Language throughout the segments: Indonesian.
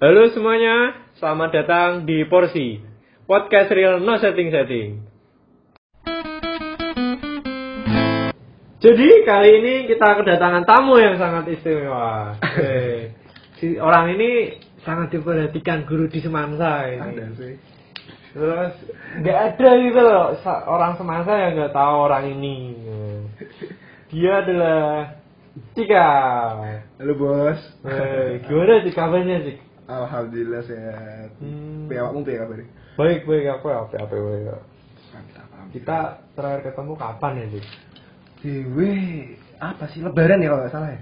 Halo semuanya, selamat datang di Porsi Podcast Real No Setting Setting. Jadi kali ini kita kedatangan tamu yang sangat istimewa. Si orang ini sangat diperhatikan guru di Semansa ini. Ada sih. Terus nggak ada gitu loh orang Semansa yang nggak tahu orang ini. Dia adalah Cika. Halo bos. Eh, gimana sih kabarnya sih? Alhamdulillah sehat. Hmm. Piye awakmu piye kabar? Baik baik aku apa apa baik. Mantap. Kita terakhir ketemu kapan ya sih? Dewe apa sih lebaran ya kalau nggak salah ya?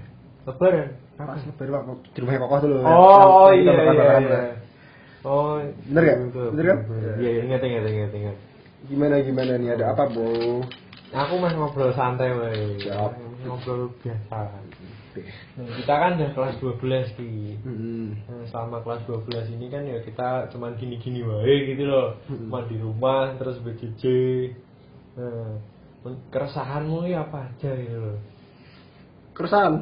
Lebaran. Pas lebaran waktu di rumahnya kokoh dulu. Oh Yang iya iya iya. Oh Bener nggak? betul, Bener kan? Iya iya ingat ingat ingat ingat. Gimana gimana nih ada apa bo? Aku masih ngobrol santai wae. Siap. Ngobrol biasa. Nah, kita kan udah kelas 12 ki. Hmm. Nah, selama kelas 12 ini kan ya kita cuman gini-gini wae gitu loh. Hmm. Cuma di rumah terus BJJ. Nah, keresahanmu ya apa aja gitu loh. Keresahan.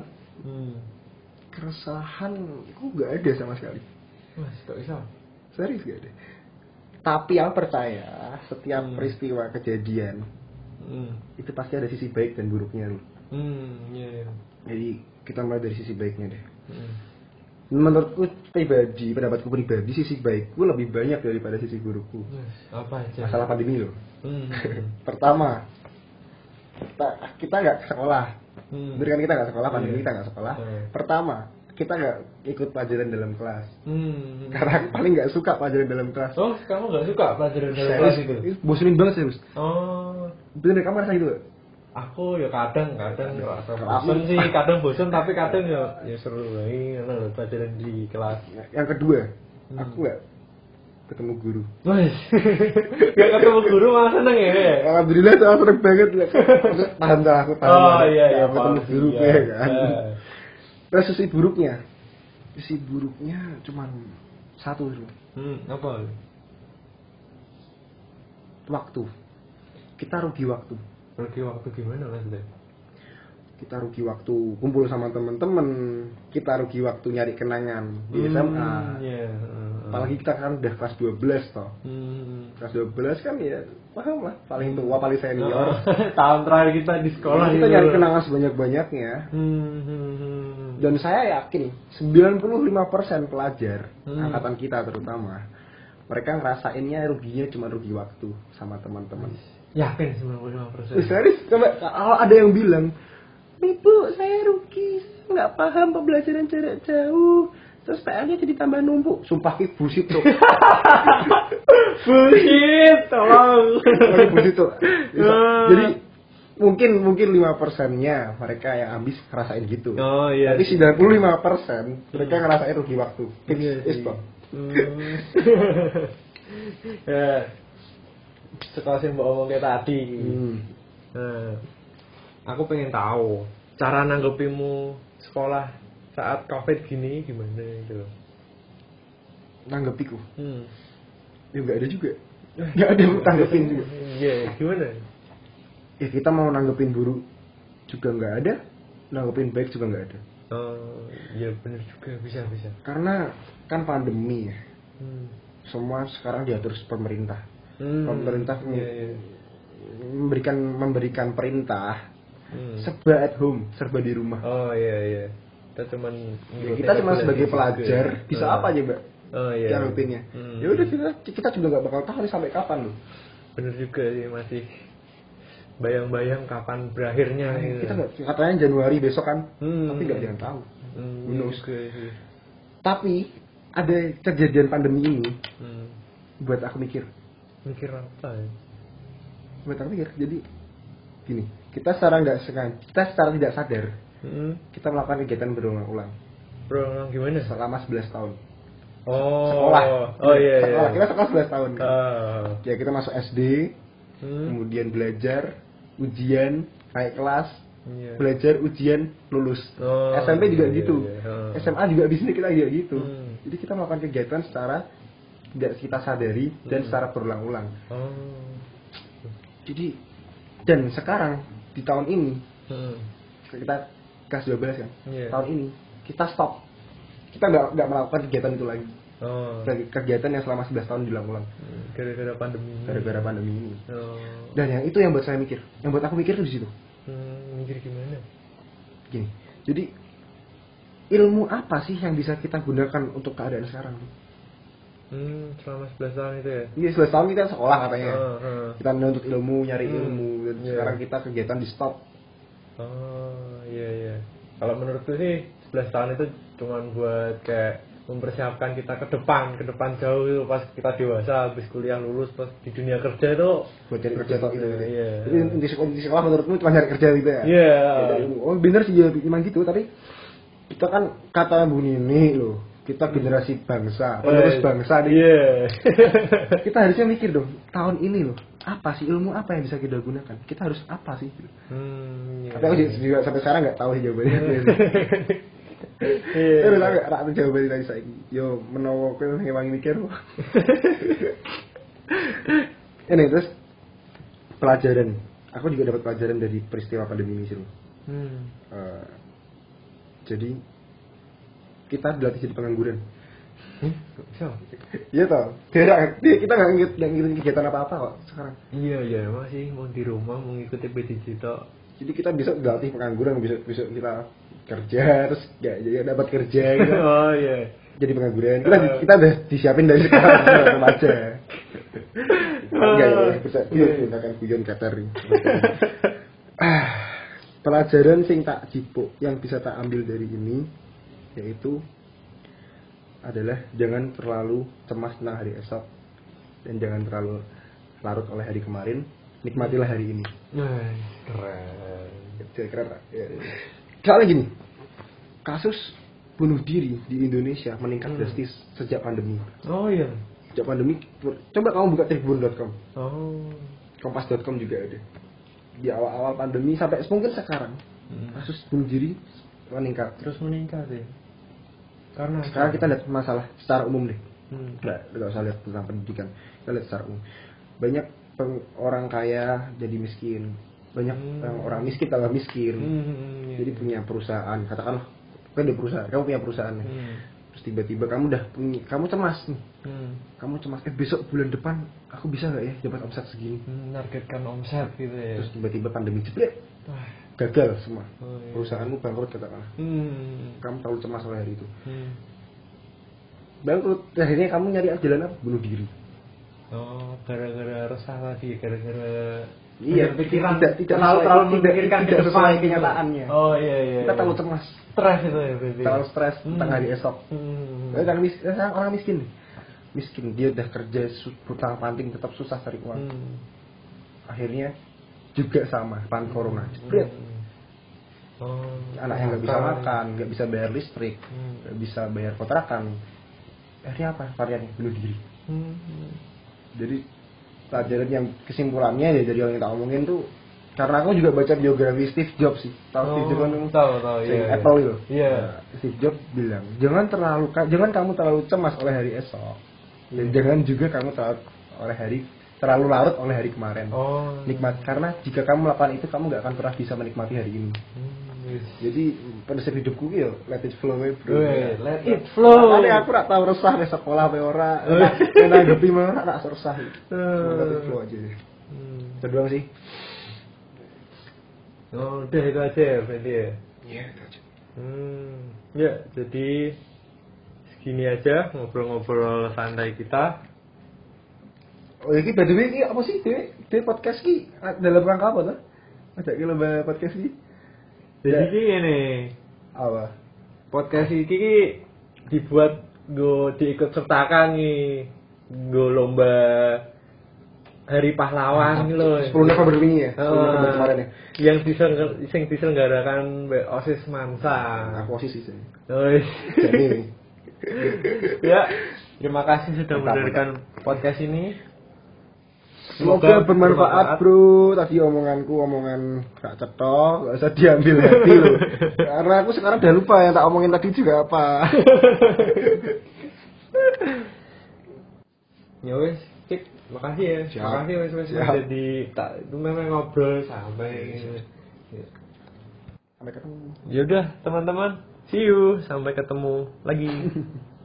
Hmm. Keresahan itu nggak ada sama sekali. Mas, kok bisa? Serius gak ada. Tapi yang percaya setiap Hmm. peristiwa kejadian Hmm. itu pasti ada sisi baik dan buruknya. Lu. Hmm, iya iya. Jadi kita mulai dari sisi baiknya deh. Hmm. Menurutku pribadi, pendapatku pribadi, sisi baikku lebih banyak daripada sisi burukku. Mas, apa aja? Masalah pandemi loh. Hmm. Pertama, kita kita nggak sekolah. Hmm. Bener kan kita nggak sekolah, pandemi Iya. kita nggak sekolah. Hmm. Pertama, kita nggak ikut pelajaran dalam kelas. Hmm. Karena paling nggak suka pelajaran dalam kelas. Oh, kamu gak suka pelajaran dalam Serius, kelas itu? bosenin banget serius. Oh, Bener kamu rasa gitu? nggak? aku ya kadang kadang Kalau bosen sih, kadang bosen tapi kadang ya ya seru lho, pelajaran di kelas. Yang kedua, Hmm. aku nggak ketemu guru. Gak ketemu guru malah seneng ya? ya? Alhamdulillah saya seneng banget. paham dah aku paham. Oh lah. iya iya, Nggak ketemu guru Iya. ya kan. Terus sisi buruknya, sisi buruknya cuman satu dulu. Hmm, apa? waktu kita rugi waktu Pergi waktu gimana maksudnya? kita rugi waktu kumpul sama temen-temen kita rugi waktu nyari kenangan di Hmm, SMA Iya. apalagi kita kan udah kelas 12 toh Hmm. kelas 12 kan ya paham lah paling tua paling senior Tahun terakhir kita di sekolah kita itu. nyari kenangan sebanyak-banyaknya Hmm, hmm, hmm. Dan saya yakin 95% pelajar Hmm. angkatan kita terutama mereka ngerasainnya ruginya cuma rugi waktu sama teman-teman Yakin 95%. Eh, serius coba kalau ada yang bilang ibu saya rugi nggak paham pembelajaran jarak jauh terus PR-nya jadi tambah numpuk sumpah ki bullshit tuh Bullshit, tolong. Ini bullshit tuh Ah. jadi mungkin mungkin lima persennya mereka yang habis ngerasain gitu Oh iya. tapi 95 persen mereka ngerasain rugi waktu Fix, Iya is. Bang. Hmm. ya. Sekolah sih mbak omong kayak tadi. Hmm. Nah, aku pengen tahu cara nanggepimu sekolah saat covid gini gimana gitu. nanggepiku Hmm. ya nggak ada juga nggak ada tanggepin juga Iya, gimana? Ya kita mau nanggepin buruk juga nggak ada nanggepin baik juga nggak ada Oh, iya bener juga bisa bisa. karena kan pandemi ya Hmm. semua sekarang diatur pemerintah Hmm. pemerintah Iya, iya. memberikan memberikan perintah Hmm. serba at home serba di rumah Oh iya iya. Kita cuman Ya, kita cuma sebagai pelajar bisa Oh. apa aja mbak Oh iya. nanggepinnya Hmm. ya udah kita kita juga nggak bakal tahu sampai kapan loh Bener juga sih masih bayang-bayang kapan berakhirnya gitu. Nah, kita nggak katanya Januari besok kan Hmm. tapi nggak ada yang tahu Hmm, Who knows? juga sih. tapi ada kejadian pandemi ini Hmm. buat aku mikir Mikir apa ya? buat aku mikir jadi gini kita secara nggak sengaja kita secara tidak sadar Hmm. kita melakukan kegiatan berulang-ulang Bro, gimana? selama 11 tahun Oh. sekolah Oh iya iya. sekolah kita sekolah 11 tahun kan? Ah. ya kita masuk SD Hmm. kemudian belajar ujian naik kelas Iya. belajar ujian lulus Oh, SMP juga iya, gitu iya, iya. SMA juga di sini kita juga gitu Hmm. jadi kita melakukan kegiatan secara tidak kita sadari dan Hmm. secara berulang-ulang Oh. jadi dan sekarang di tahun ini Hmm. kita kelas 12 kan Iya. tahun ini kita stop kita nggak nggak melakukan kegiatan itu lagi Oh. Kegiatan yang selama 11 tahun diulang-ulang Hmm, Gara-gara pandemi. gara-gara pandemi ini. Oh. Dan yang itu yang buat saya mikir, yang buat aku mikir tuh di situ. Hmm, mikir gimana? Gini. Jadi ilmu apa sih yang bisa kita gunakan untuk keadaan sekarang? Hmm, selama 11 tahun itu ya. Iya, 11 tahun kita sekolah katanya. Oh, oh. Kita menuntut ilmu, nyari Hmm, ilmu dan iya. sekarang kita kegiatan di stop. Oh, iya iya. Kalau menurutku sih 11 tahun itu cuman buat kayak mempersiapkan kita ke depan, ke depan jauh itu pas kita dewasa, habis kuliah lulus, pas di dunia kerja itu buat cari kerja tok gitu. Iya. Jadi inti sekolah, inti sekolah menurutmu cuma cari kerja gitu ya? Iya. Ya, ilmu. Oh bener sih ya, memang gitu. Tapi kita kan kata Bu Nini loh, kita generasi bangsa, penerus Eh, bangsa nih. Iya. Kita harusnya mikir dong, tahun ini loh, apa sih ilmu apa yang bisa kita gunakan? Kita harus apa sih? Hmm, iya. Tapi aku juga, juga sampai sekarang nggak tahu sih jawabannya. Terus aku tahu jawabannya dari saya. Yo menawa kowe ngewangi mikir. Ini terus pelajaran. Aku juga dapat pelajaran dari peristiwa pandemi ini sih. Hmm. Eh, jadi kita dilatih jadi pengangguran. Bisa. Iya toh. Tidak, kita nggak ngikut nggak ngikutin kegiatan apa apa kok sekarang. Iya iya masih mau di rumah mau ngikuti PDJ. Jadi kita bisa dilatih pengangguran, bisa bisa kita kerja terus nggak jadi dapat kerja gitu. Oh iya. jadi pengangguran. Kita kita udah disiapin dari sekarang remaja. Enggak ya, bisa guyon gunakan guyon catering. Ah, pelajaran sing tak jipuk yang bisa tak ambil dari ini yaitu adalah jangan terlalu cemas tentang hari esok dan jangan terlalu larut oleh hari kemarin. Nikmatilah hari ini. Keren. Kira-kira tak? Ya. Soalnya gini, kasus bunuh diri di Indonesia meningkat Hmm. drastis sejak pandemi. Oh iya. Sejak pandemi, coba kamu buka tribun.com, Oh. kompas.com juga ada. Di awal-awal pandemi sampai mungkin sekarang, Hmm. kasus bunuh diri meningkat. Terus meningkat ya. Karena Sekarang kita lihat masalah secara umum deh. Hmm. Nggak, nggak usah lihat tentang pendidikan. Kita lihat secara umum. Banyak peng- orang kaya jadi miskin. Banyak Hmm. orang miskin tambah miskin. Hmm, iya. Jadi punya perusahaan, katakanlah kan ada perusahaan, kamu punya perusahaan. Hmm. Terus tiba-tiba kamu udah punya, kamu cemas nih. Hmm. Kamu cemas, eh besok bulan depan aku bisa nggak ya dapat omset segini? Hmm, Nargetkan omset gitu ya. Terus tiba-tiba pandemi jebret, gagal semua. Oh, iya. Perusahaanmu bangkrut katakanlah. Hmm. Kamu terlalu cemas oleh hari itu. Hmm. Bangkrut, akhirnya kamu nyari jalan apa? Bunuh diri. Oh, gara-gara resah tadi, gara-gara Iya, pikiran tidak- tidak terlalu terlalu tidak- memikirkan tidak sesuai kenyataannya. Oh iya iya. Kita iya. terlalu cemas, stres itu ya berarti. terlalu stres tentang Hmm. hari esok. Hmm. Orang miskin, orang miskin, miskin dia udah kerja hutang panting tetap susah cari uang. Hmm. Akhirnya juga sama, pan corona. Hmm. Oh. Anak yang nggak bisa Makan. nggak bisa bayar listrik, Hmm. nggak bisa bayar kontrakan. Akhirnya apa? Variannya bunuh diri. Hmm. Jadi pelajaran yang kesimpulannya ya dari yang kita omongin tuh karena aku juga baca biografi Steve Jobs sih. Tahu Steve Oh, Jobs kan? tahu, tahu, iya, iya. Apple itu. Iya. Nah, Steve Jobs bilang, "Jangan terlalu jangan kamu terlalu cemas oleh hari esok. Dan jangan juga kamu terlalu oleh hari terlalu larut oleh hari kemarin. Oh. Nikmat karena jika kamu melakukan itu kamu nggak akan pernah bisa menikmati hari ini. Hmm. Jadi prinsip hidupku ki yo let it flow we bro. Weh, let it flow. Makanya aku rak tau resah nih sekolah apa ora. Nek nanggepi mah ora tak resah. Let it flow aja. Hmm. Itu doang sih. Oh, udah itu aja ya berarti ya. Iya, itu aja. Hmm. Ya, jadi segini aja ngobrol-ngobrol santai kita. Oh, iki by the way iki apa sih? Dewe podcast ki dalam rangka apa tuh? Ada lomba podcast ki? Jadi Ya. ngene, Apa? podcast iki ki dibuat go diikut sertakan nih go lomba Hari Pahlawan iki lho. 10 November wingi ya? 10 Heeh. November kemarin ya? Yang disenggar, sing diselenggarakan OSIS Mansa. Aku posisi sih. Jadi ya, terima kasih sudah mendengarkan podcast ini. Semoga bermanfaat bro Tadi omonganku omongan gak cetok Gak usah diambil hati loh Karena aku sekarang udah lupa yang tak omongin tadi juga apa ya wes, Cik. Makasih ya. Siap. Makasih wes wes jadi tak itu memang ngobrol sampai Ya. Sampai ketemu Ya udah, teman-teman. See you. Sampai ketemu lagi.